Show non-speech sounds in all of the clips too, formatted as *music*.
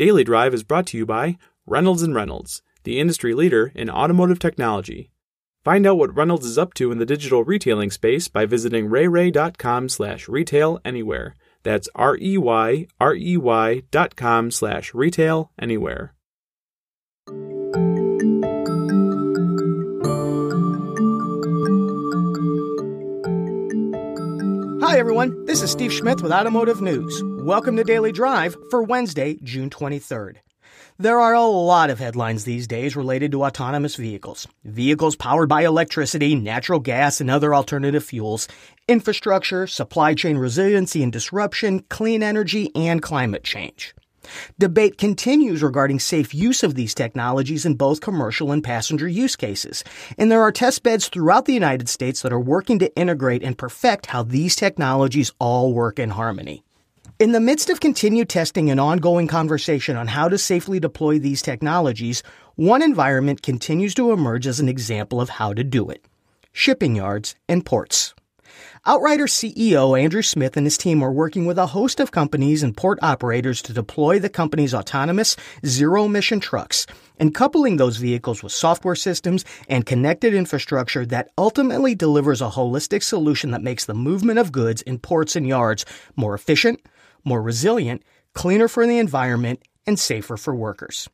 Daily Drive is brought to you by Reynolds and Reynolds, the industry leader in automotive technology. Find out what Reynolds is up to in the digital retailing space by visiting reyrey.com slash retail anywhere. That's R-E-Y, R-E-Y dot com slash retail anywhere. Hi, everyone. This is Steve Schmidt with Automotive News. Welcome to Daily Drive for Wednesday, June 23rd. There are a lot of headlines these days related to autonomous vehicles. Vehicles powered by electricity, natural gas, and other alternative fuels, infrastructure, supply chain resiliency and disruption, clean energy, and climate change. Debate continues regarding safe use of these technologies in both commercial and passenger use cases, and there are test beds throughout the United States that are working to integrate and perfect how these technologies all work in harmony. In the midst of continued testing and ongoing conversation on how to safely deploy these technologies, one environment continues to emerge as an example of how to do it shipping yards and ports. Outrider CEO Andrew Smith and his team are working with a host of companies and port operators to deploy the company's autonomous zero emission trucks and coupling those vehicles with software systems and connected infrastructure that ultimately delivers a holistic solution that makes the movement of goods in ports and yards more efficient, more resilient, cleaner for the environment, and safer for workers.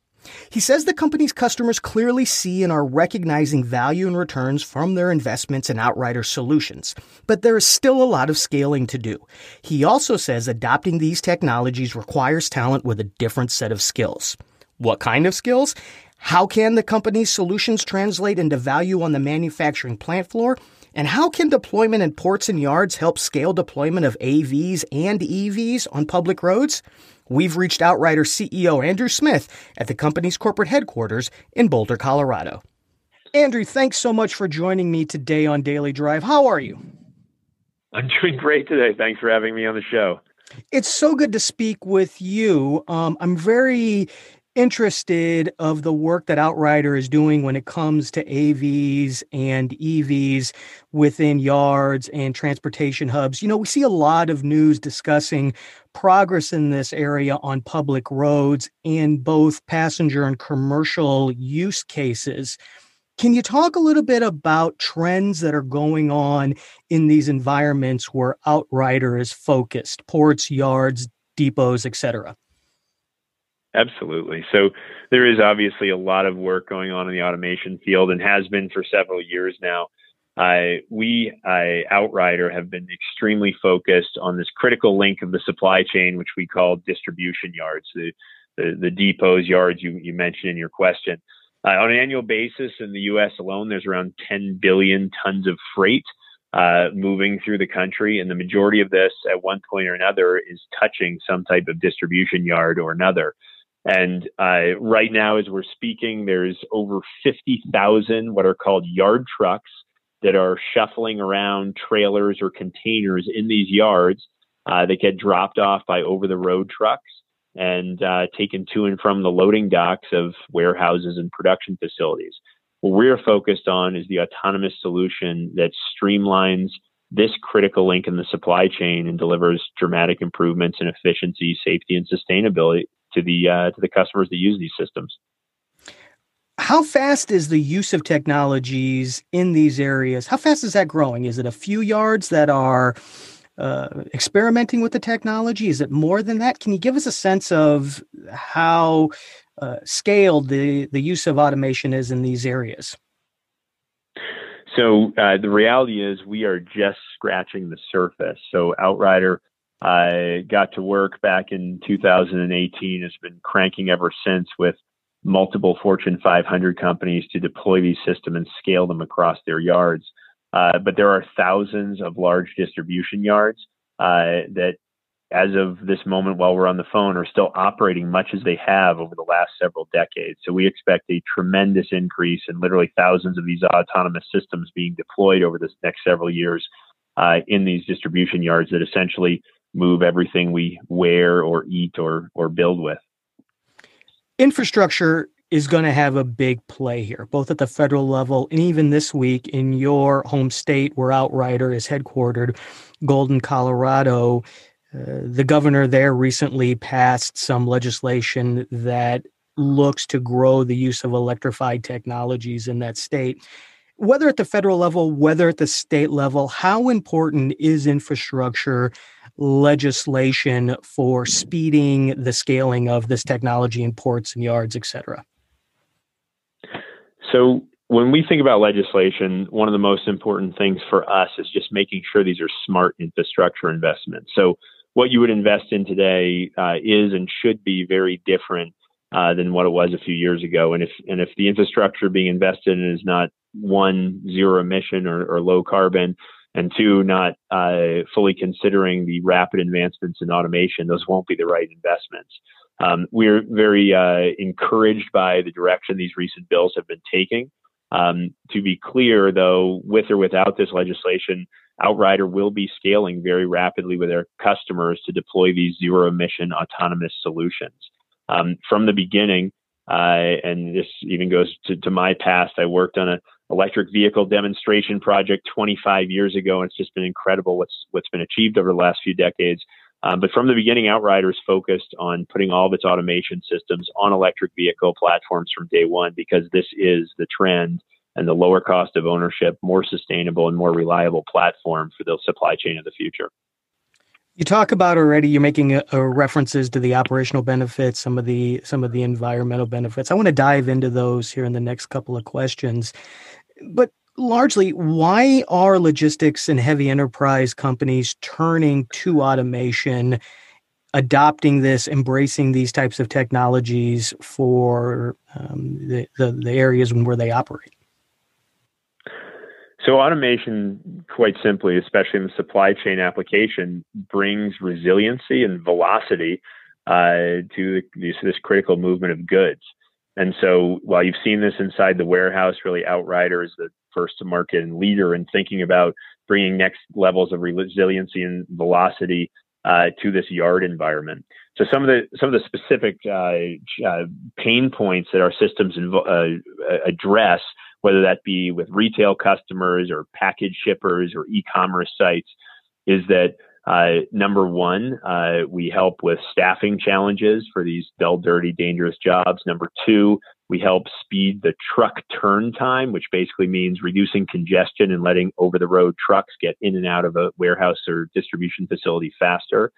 He says the company's customers clearly see and are recognizing value and returns from their investments in Outrider solutions, but there is still a lot of scaling to do. He also says adopting these technologies requires talent with a different set of skills. What kind of skills? How can the company's solutions translate into value on the manufacturing plant floor? And how can deployment in ports and yards help scale deployment of AVs and EVs on public roads? We've reached Outrider CEO Andrew Smith at the company's corporate headquarters in Boulder, Colorado. Andrew, thanks so much for joining me today on Daily Drive. How are you? I'm doing great today. Thanks for having me on the show. It's so good to speak with you. Um, I'm very interested of the work that Outrider is doing when it comes to AVs and EVs within yards and transportation hubs. You know, we see a lot of news discussing progress in this area on public roads in both passenger and commercial use cases. Can you talk a little bit about trends that are going on in these environments where Outrider is focused, ports, yards, depots, etc.? Absolutely. So there is obviously a lot of work going on in the automation field and has been for several years now. Uh, we, I, Outrider, have been extremely focused on this critical link of the supply chain, which we call distribution yards, the, the, the depots, yards you, you mentioned in your question. Uh, on an annual basis in the US alone, there's around 10 billion tons of freight uh, moving through the country. And the majority of this, at one point or another, is touching some type of distribution yard or another. And uh, right now, as we're speaking, there's over 50,000 what are called yard trucks that are shuffling around trailers or containers in these yards uh, that get dropped off by over the road trucks and uh, taken to and from the loading docks of warehouses and production facilities. What we're focused on is the autonomous solution that streamlines this critical link in the supply chain and delivers dramatic improvements in efficiency, safety, and sustainability to the uh, to the customers that use these systems. How fast is the use of technologies in these areas? How fast is that growing? Is it a few yards that are uh, experimenting with the technology? Is it more than that? Can you give us a sense of how uh, scaled the, the use of automation is in these areas? So uh, the reality is we are just scratching the surface. So Outrider I got to work back in 2018. It's been cranking ever since with multiple Fortune 500 companies to deploy these systems and scale them across their yards. Uh, but there are thousands of large distribution yards uh, that, as of this moment, while we're on the phone, are still operating much as they have over the last several decades. So we expect a tremendous increase in literally thousands of these autonomous systems being deployed over the next several years uh, in these distribution yards that essentially move everything we wear or eat or or build with. Infrastructure is going to have a big play here, both at the federal level and even this week in your home state where Outrider is headquartered, Golden, Colorado. Uh, the governor there recently passed some legislation that looks to grow the use of electrified technologies in that state. Whether at the federal level, whether at the state level, how important is infrastructure legislation for speeding the scaling of this technology in ports and yards, et cetera? So, when we think about legislation, one of the most important things for us is just making sure these are smart infrastructure investments. So, what you would invest in today uh, is and should be very different uh, than what it was a few years ago. And if and if the infrastructure being invested in is not one zero emission or, or low carbon, and two not uh, fully considering the rapid advancements in automation, those won't be the right investments. Um, we're very uh, encouraged by the direction these recent bills have been taking. Um, to be clear, though, with or without this legislation, Outrider will be scaling very rapidly with their customers to deploy these zero emission autonomous solutions. Um, from the beginning, uh, and this even goes to, to, my past, I worked on an electric vehicle demonstration project 25 years ago, and it's just been incredible what's what's been achieved over the last few decades. Um, but from the beginning, Outriders focused on putting all of its automation systems on electric vehicle platforms from day one because this is the trend and the lower cost of ownership, more sustainable and more reliable platform for the supply chain of the future. You talk about already. You're making a, a references to the operational benefits, some of the some of the environmental benefits. I want to dive into those here in the next couple of questions, but largely, why are logistics and heavy enterprise companies turning to automation, adopting this, embracing these types of technologies for um, the, the the areas where they operate? So automation, quite simply, especially in the supply chain application, brings resiliency and velocity uh, to this, this, critical movement of goods. And so while you've seen this inside the warehouse, really Outrider is the first to market and leader in thinking about bringing next levels of resiliency and velocity uh, to this yard environment. So some of the some of the specific uh, uh pain points that our systems invo- uh, address whether that be with retail customers or package shippers or e-commerce sites, is that uh, number one, uh, we help with staffing challenges for these dull, dirty, dangerous jobs. Number two, we help speed the truck turn time, which basically means reducing congestion and letting over the road trucks get in and out of a warehouse or distribution facility faster.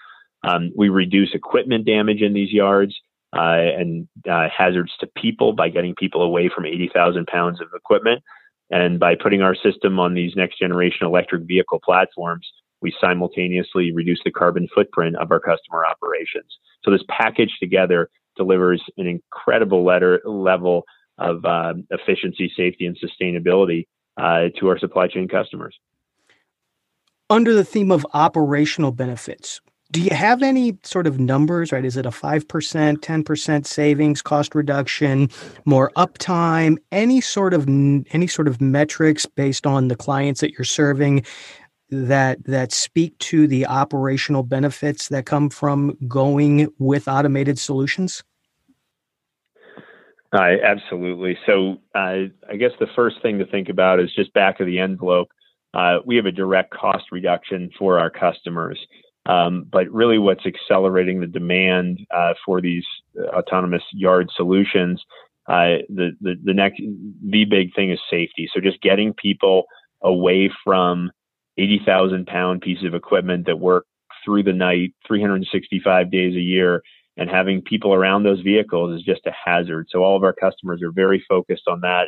Um, we reduce equipment damage in these yards and uh, hazards to people by getting people away from 80,000 pounds of equipment. And by putting our system on these next generation electric vehicle platforms, we simultaneously reduce the carbon footprint of our customer operations. So this package together delivers an incredible letter, level of uh, efficiency, safety, and sustainability uh, to our supply chain customers. Under the theme of operational benefits, do you have any sort of numbers, right? Is it a 5%, 10% savings, cost reduction, more uptime, any sort of any sort of metrics based on the clients that you're serving that that speak to the operational benefits that come from going with automated solutions? Uh, absolutely. So, uh, I guess the first thing to think about is just back of the envelope. Uh, we have a direct cost reduction for our customers. Um, but really, what's accelerating the demand uh, for these uh, autonomous yard solutions, uh, the, the the next the big thing is safety. So just getting people away from 80,000 pound pieces of equipment that work through the night, 365 days a year, and having people around those vehicles is just a hazard. So all of our customers are very focused on that.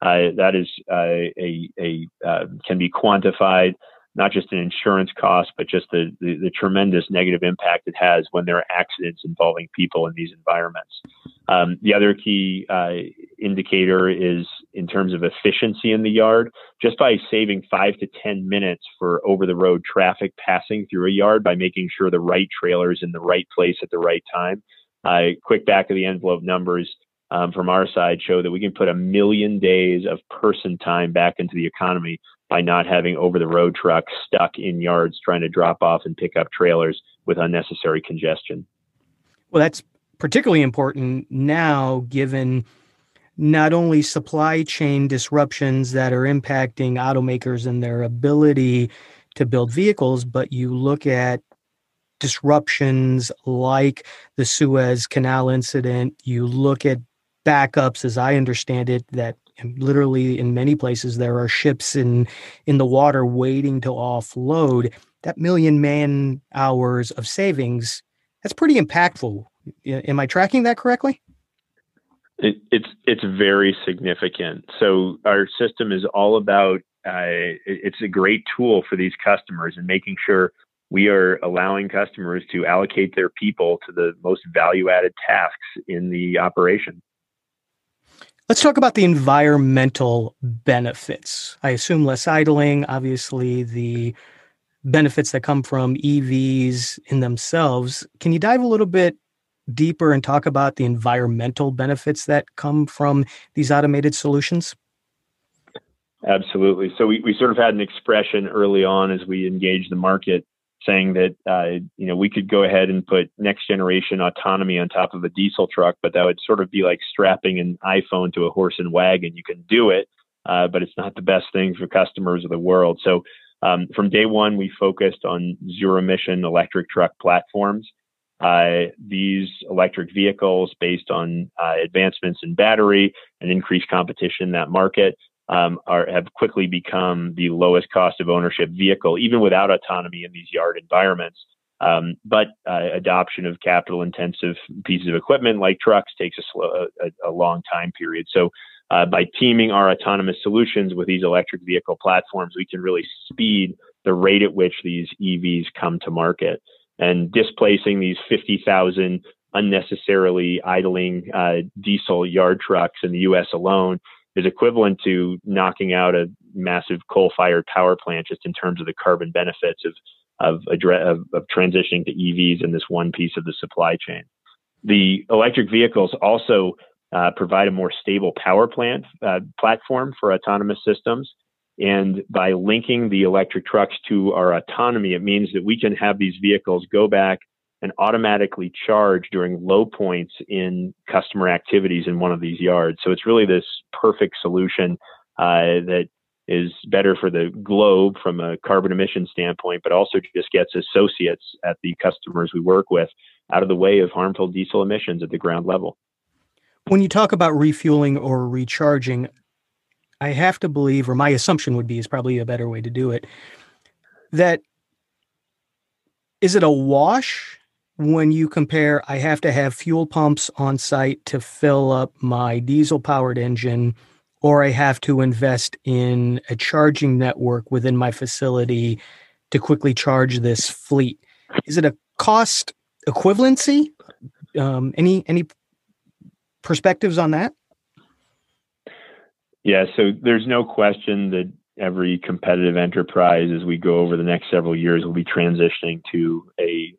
Uh, that is uh, a, a uh, can be quantified not just an insurance cost, but just the, the, the, tremendous negative impact it has when there are accidents involving people in these environments. Um, the other key uh, indicator is in terms of efficiency in the yard. Just by saving five to 10 minutes for over the road traffic passing through a yard by making sure the right trailer is in the right place at the right time. Uh, quick back of the envelope numbers um, from our side show that we can put a million days of person time back into the economy by not having over the road trucks stuck in yards trying to drop off and pick up trailers with unnecessary congestion. Well, that's particularly important now, given not only supply chain disruptions that are impacting automakers and their ability to build vehicles, but you look at disruptions like the Suez Canal incident. You look at backups, as I understand it, that literally in many places there are ships in in the water waiting to offload. That million man hours of savings, that's pretty impactful. Am I tracking that correctly? It, it's it's very significant. So our system is all about. Uh, it's a great tool for these customers and making sure we are allowing customers to allocate their people to the most value added tasks in the operation. Let's talk about the environmental benefits. I assume less idling, obviously, the benefits that come from EVs in themselves. Can you dive a little bit deeper and talk about the environmental benefits that come from these automated solutions? Absolutely. So we, we sort of had an expression early on as we engaged the market saying that uh, you know we could go ahead and put next generation autonomy on top of a diesel truck, but that would sort of be like strapping an iPhone to a horse and wagon. You can do it, uh, but it's not the best thing for customers of the world. So um, from day one, we focused on zero emission electric truck platforms. Uh, these electric vehicles, based on uh, advancements in battery and increased competition in that market, um, are, have quickly become the lowest cost of ownership vehicle, even without autonomy in these yard environments. Um, but uh, adoption of capital intensive pieces of equipment like trucks takes a, slow, a, a long time period. So, uh, by teaming our autonomous solutions with these electric vehicle platforms, we can really speed the rate at which these EVs come to market and displacing these 50,000 unnecessarily idling uh, diesel yard trucks in the US alone is equivalent to knocking out a massive coal-fired power plant just in terms of the carbon benefits of of, of, of transitioning to EVs in this one piece of the supply chain. The electric vehicles also uh, provide a more stable power plant uh, platform for autonomous systems. And by linking the electric trucks to our autonomy, it means that we can have these vehicles go back and automatically charge during low points in customer activities in one of these yards. So it's really this perfect solution uh, that is better for the globe from a carbon emission standpoint, but also just gets associates at the customers we work with out of the way of harmful diesel emissions at the ground level. When you talk about refueling or recharging, I have to believe, or my assumption would be, is probably a better way to do it, that is it a wash when you compare, I have to have fuel pumps on site to fill up my diesel powered engine, or I have to invest in a charging network within my facility to quickly charge this fleet. Is it a cost equivalency? Um, any any perspectives on that? Yeah, so there's no question that every competitive enterprise as we go over the next several years will be transitioning to a,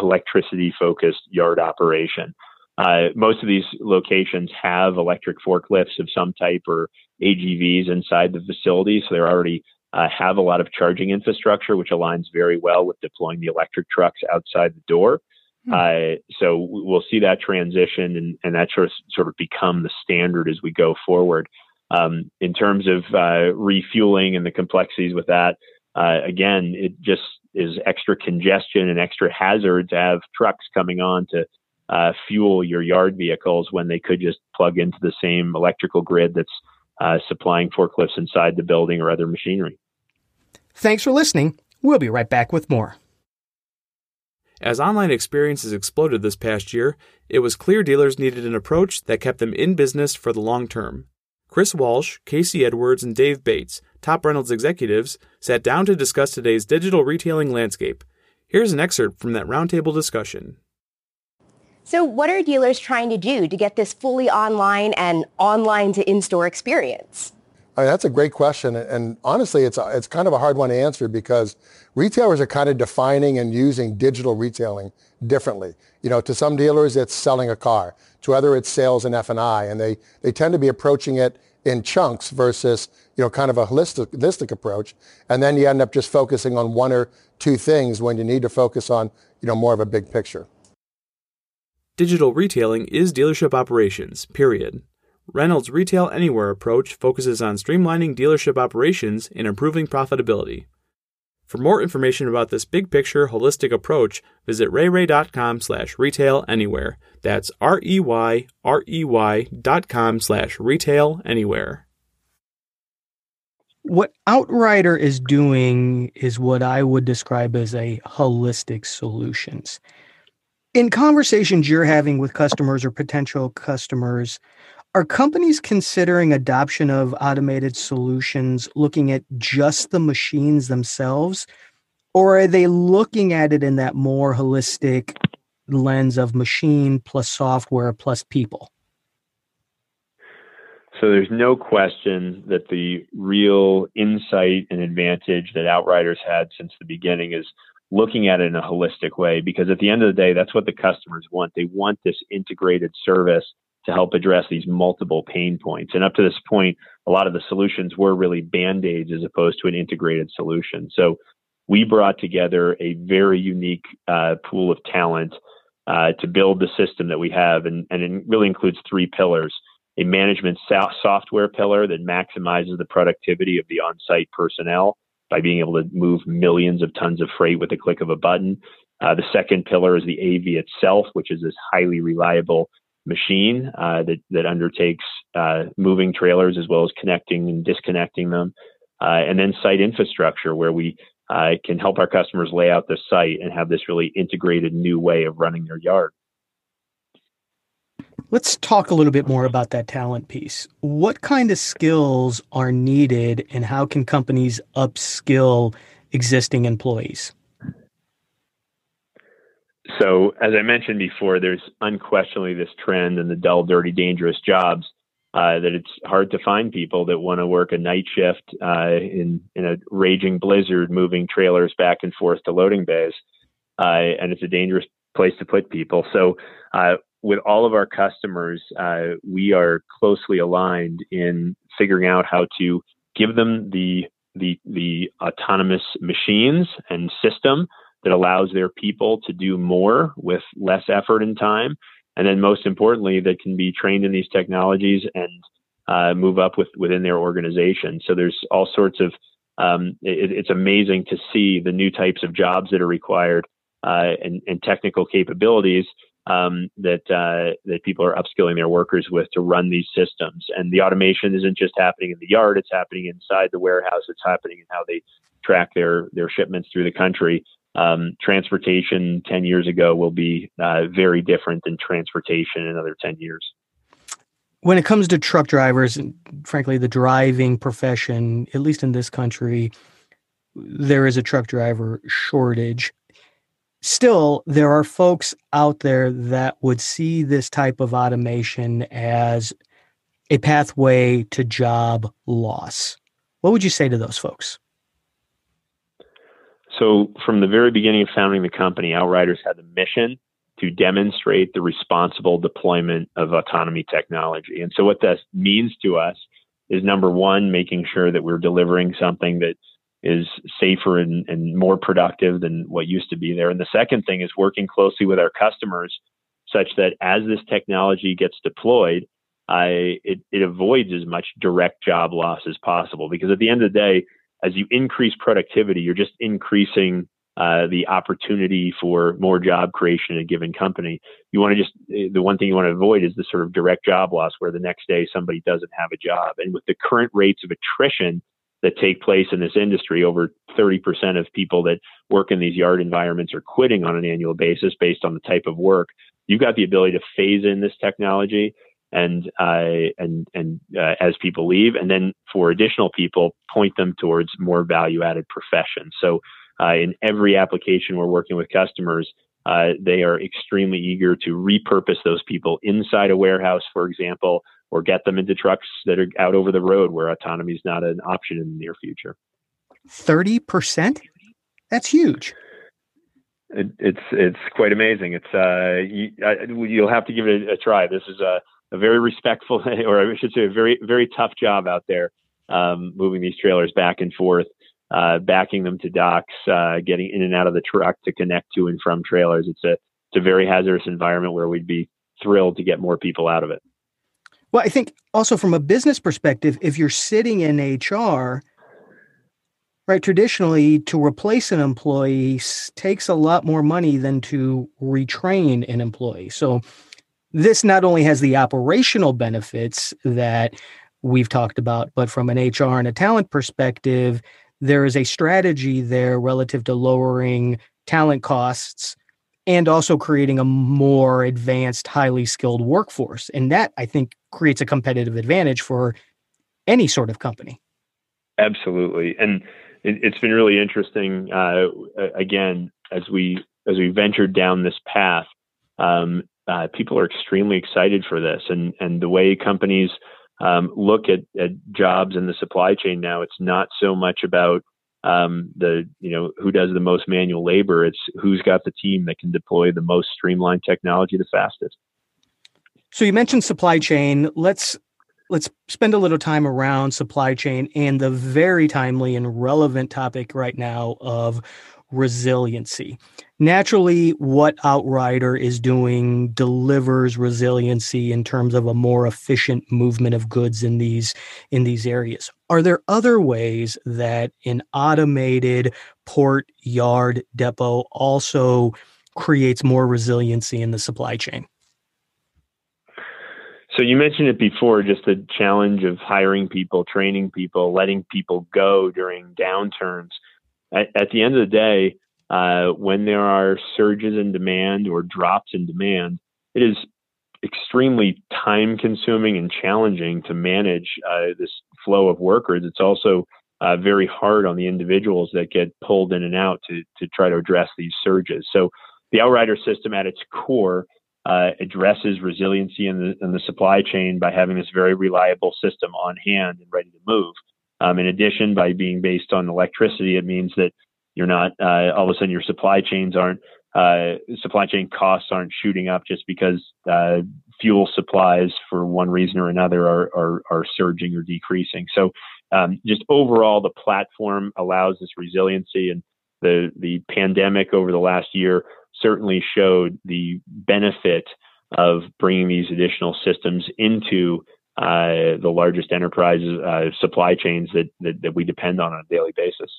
electricity focused yard operation. Uh, most of these locations have electric forklifts of some type or AGVs inside the facility, so they already uh, have a lot of charging infrastructure, which aligns very well with deploying the electric trucks outside the door. Hmm. Uh, so we'll see that transition and, and that sort of, sort of become the standard as we go forward. Um, in terms of uh, refueling and the complexities with that, uh, again, it just is extra congestion and extra hazard to have trucks coming on to uh, fuel your yard vehicles when they could just plug into the same electrical grid that's uh, supplying forklifts inside the building or other machinery. Thanks for listening. We'll be right back with more. As online experiences exploded this past year, it was clear dealers needed an approach that kept them in business for the long term. Chris Walsh, Casey Edwards, and Dave Bates, top Reynolds executives, sat down to discuss today's digital retailing landscape. Here's an excerpt from that roundtable discussion. So, what are dealers trying to do to get this fully online and online to in store experience? I mean, that's a great question. And honestly, it's, a, it's kind of a hard one to answer because retailers are kind of defining and using digital retailing differently. You know, to some dealers, it's selling a car. To whether it's sales and F&I. And they, they tend to be approaching it in chunks versus, you know, kind of a holistic, holistic approach. And then you end up just focusing on one or two things when you need to focus on, you know, more of a big picture. Digital retailing is dealership operations, period. Reynolds' Retail Anywhere approach focuses on streamlining dealership operations and improving profitability. For more information about this big picture holistic approach, visit reyrey.com slash retail anywhere. That's R-E-Y-R-E-Y dot com slash retail anywhere. What Outrider is doing is what I would describe as a holistic solutions. In conversations you're having with customers or potential customers, are companies considering adoption of automated solutions looking at just the machines themselves? Or are they looking at it in that more holistic lens of machine plus software plus people? So there's no question that the real insight and advantage that Outriders had since the beginning is looking at it in a holistic way because at the end of the day that's what the customers want. They want this integrated service to help address these multiple pain points. And up to this point, a lot of the solutions were really band aids as opposed to an integrated solution. So we brought together a very unique uh, pool of talent uh, to build the system that we have. And, and it really includes three pillars a management software pillar that maximizes the productivity of the on site personnel by being able to move millions of tons of freight with the click of a button. Uh, the second pillar is the AV itself, which is this highly reliable machine uh, that that undertakes uh, moving trailers as well as connecting and disconnecting them, uh, and then site infrastructure where we uh, can help our customers lay out the site and have this really integrated new way of running their yard. Let's talk a little bit more about that talent piece. What kind of skills are needed, and how can companies upskill existing employees? So, as I mentioned before, there's unquestionably this trend in the dull, dirty, dangerous jobs uh, that it's hard to find people that want to work a night shift uh, in in a raging blizzard, moving trailers back and forth to loading bays, uh, and it's a dangerous place to put people. So, uh, with all of our customers, uh, we are closely aligned in figuring out how to give them the the the autonomous machines and system that allows their people to do more with less effort and time. And then most importantly, that can be trained in these technologies and uh, move up with within their organization. So there's all sorts of um, it, it's amazing to see the new types of jobs that are required uh, and, and, technical capabilities um, that uh, that people are upskilling their workers with to run these systems. And the automation isn't just happening in the yard; it's happening inside the warehouse. It's happening in how they track their their shipments through the country um, transportation 10 years ago will be uh, very different than transportation another 10 years. When it comes to truck drivers, and frankly, the driving profession, at least in this country, there is a truck driver shortage. Still, there are folks out there that would see this type of automation as a pathway to job loss. What would you say to those folks? So, from the very beginning of founding the company, Outriders had the mission to demonstrate the responsible deployment of autonomy technology. And so, what that means to us is number one, making sure that we're delivering something that is safer and, and more productive than what used to be there. And the second thing is working closely with our customers such that as this technology gets deployed, I, it, it avoids as much direct job loss as possible. Because at the end of the day, as you increase productivity, you're just increasing uh, the opportunity for more job creation in a given company. You want to just eh, the one thing you want to avoid is the sort of direct job loss where the next day somebody doesn't have a job. And with the current rates of attrition that take place in this industry, over 30% of people that work in these yard environments are quitting on an annual basis based on the type of work. You've got the ability to phase in this technology and uh, and and uh, as people leave, and then for additional people, point them towards more value-added professions. So, uh, in every application we're working with customers, uh, they are extremely eager to repurpose those people inside a warehouse, for example, or get them into trucks that are out over the road where autonomy is not an option in the near future. Thirty percent? That's huge. It, it's it's quite amazing. It's uh, you, will have to give it a, a try. This is a a very respectful, *laughs* or I should say, a very very tough job out there, um, moving these trailers back and forth, uh, backing them to docks, uh, getting in and out of the truck to connect to and from trailers. It's a it's a very hazardous environment where we'd be thrilled to get more people out of it. Well, I think also from a business perspective, if you're sitting in HR, right traditionally to replace an employee takes a lot more money than to retrain an employee so this not only has the operational benefits that we've talked about but from an hr and a talent perspective there is a strategy there relative to lowering talent costs and also creating a more advanced highly skilled workforce and that i think creates a competitive advantage for any sort of company absolutely and it, has been really interesting. Uh, again, as we as we ventured down this path, um, uh, people are extremely excited for this, and and the way companies um, look at, at jobs in the supply chain now, it's not so much about um, the you know who does the most manual labor. It's who's got the team that can deploy the most streamlined technology the fastest. So you mentioned supply chain. Let's let's spend a little time around supply chain and the very timely and relevant topic right now of resiliency. Naturally, what Outrider is doing delivers resiliency in terms of a more efficient movement of goods in these in these areas. Are there other ways that an automated port yard depot also creates more resiliency in the supply chain? So you mentioned it before, just the challenge of hiring people, training people, letting people go during downturns. At, at the end of the day, uh, when there are surges in demand or drops in demand, it is extremely time consuming and challenging to manage uh, this flow of workers. It's also uh, very hard on the individuals that get pulled in and out to, to try to address these surges. So the Outrider system at its core uh, addresses resiliency in the, in the supply chain by having this very reliable system on hand and ready to move. Um, in addition, by being based on electricity, it means that you're not uh, all of a sudden your supply chains aren't uh, supply chain costs aren't shooting up just because uh, fuel supplies for one reason or another are are, are surging or decreasing. So um, just overall, the platform allows this resiliency, and the the pandemic over the last year certainly showed the benefit of bringing these additional systems into uh, the largest enterprise uh, supply chains that, that, that we depend on on a daily basis.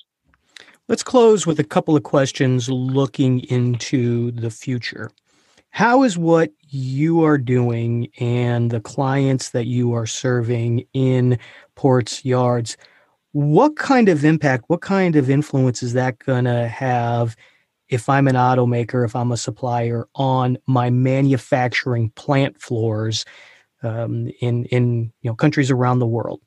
Let's close with a couple of questions looking into the future. How is what you are doing and the clients that you are serving in ports, yards, what kind of impact, what kind of influence is that going to have if I'm an automaker, if I'm a supplier on my manufacturing plant floors um, in in you know countries around the world?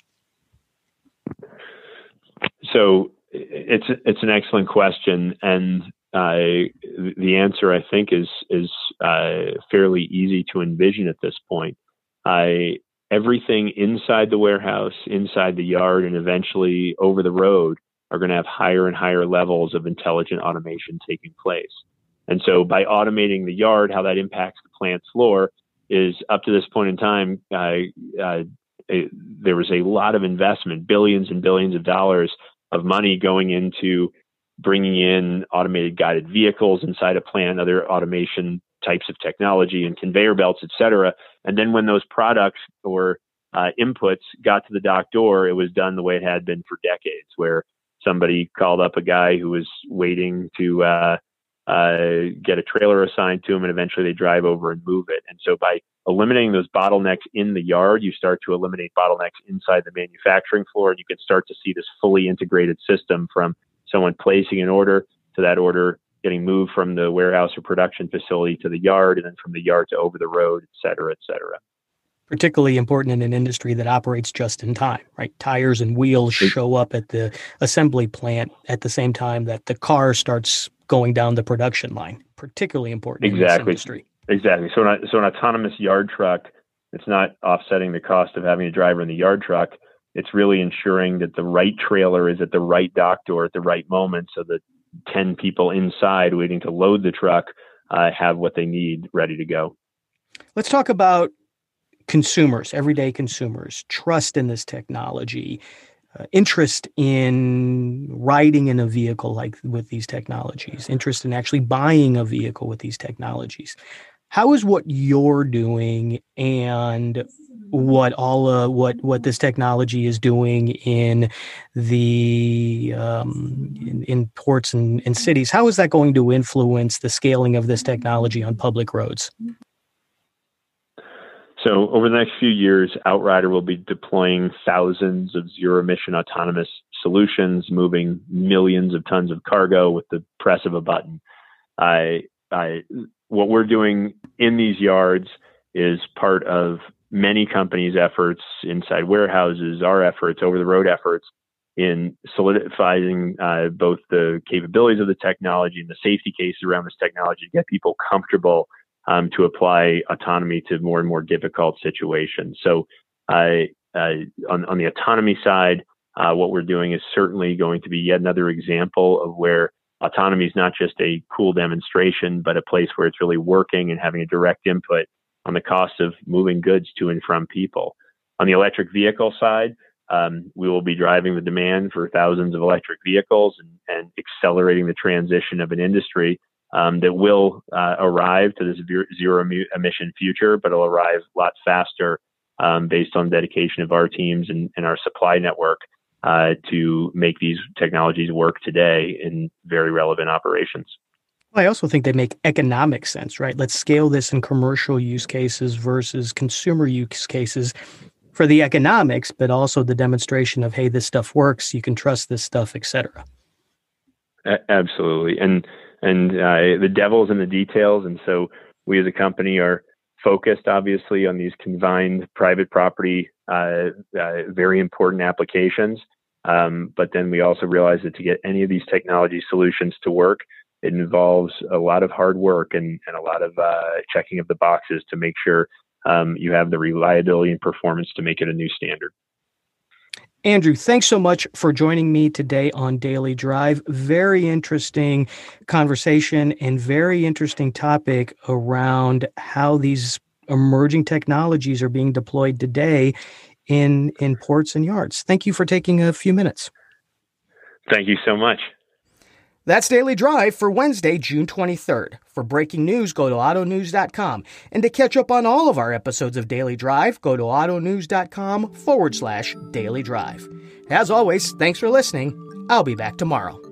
So it's it's an excellent question, and uh, the answer I think is is uh, fairly easy to envision at this point. I everything inside the warehouse, inside the yard, and eventually over the road are going to have higher and higher levels of intelligent automation taking place. And so by automating the yard, how that impacts the plant floor is up to this point in time, uh, uh, it, there was a lot of investment, billions and billions of dollars of money going into bringing in automated guided vehicles inside a plant, other automation types of technology and conveyor belts, et cetera. And then when those products or uh, inputs got to the dock door, it was done the way it had been for decades, where somebody called up a guy who was waiting to uh, get a trailer assigned to them, and eventually they drive over and move it. And so by eliminating those bottlenecks in the yard, you start to eliminate bottlenecks inside the manufacturing floor, and you can start to see this fully integrated system from someone placing an order to that order getting moved from the warehouse or production facility to the yard, and then from the yard to over the road, et cetera, et cetera particularly important in an industry that operates just in time, right? Tires and wheels show up at the assembly plant at the same time that the car starts going down the production line. Particularly important exactly. industry. Exactly. So, an, so an autonomous yard truck, it's not offsetting the cost of having a driver in the yard truck. It's really ensuring that the right trailer is at the right dock door at the right moment, so that ten people inside waiting to load the truck uh, have what they need ready to go. Let's talk about consumers, everyday consumers, trust in this technology, uh, interest in riding in a vehicle like with these technologies, interest in actually buying a vehicle with these technologies. How is what you're doing and what all uh, what what this technology is doing in the um, in, in, ports and, and cities. How is that going to influence the scaling of this technology on public roads? So over the next few years, Outrider will be deploying thousands of zero emission autonomous solutions, moving millions of tons of cargo with the press of a button. I, I, what we're doing in these yards is part of many companies' efforts inside warehouses, our efforts, over the road efforts in solidifying uh, both the capabilities of the technology and the safety case around this technology to get people comfortable um, to apply autonomy to more and more difficult situations. So, uh, uh, on, on the autonomy side, uh, what we're doing is certainly going to be yet another example of where autonomy is not just a cool demonstration, but a place where it's really working and having a direct input on the cost of moving goods to and from people. On the electric vehicle side, um, we will be driving the demand for thousands of electric vehicles and, and accelerating the transition of an industry um, that will uh, arrive to this zero emission future, but it'll arrive a lot faster um, based on dedication of our teams and, and our supply network uh, to make these technologies work today in very relevant operations. I also think they make economic sense, right? Let's scale this in commercial use cases versus consumer use cases for the economics, but also the demonstration of, hey, this stuff works, you can trust this stuff, et cetera. Absolutely. And and uh, the devil's in the details. And so we as a company are focused, obviously, on these confined private property, uh, uh, very important applications. Um, but then we also realize that to get any of these technology solutions to work, it involves a lot of hard work and, and a lot of uh, checking of the boxes to make sure um, you have the reliability and performance to make it a new standard. Andrew, thanks so much for joining me today on Daily Drive. Very interesting conversation and very interesting topic around how these emerging technologies are being deployed today in in ports and yards. Thank you for taking a few minutes. Thank you so much. That's Daily Drive for Wednesday, June 23rd. For breaking news, go to autonews.com. And to catch up on all of our episodes of Daily Drive, go to autonews.com forward slash daily drive. As always, thanks for listening. I'll be back tomorrow.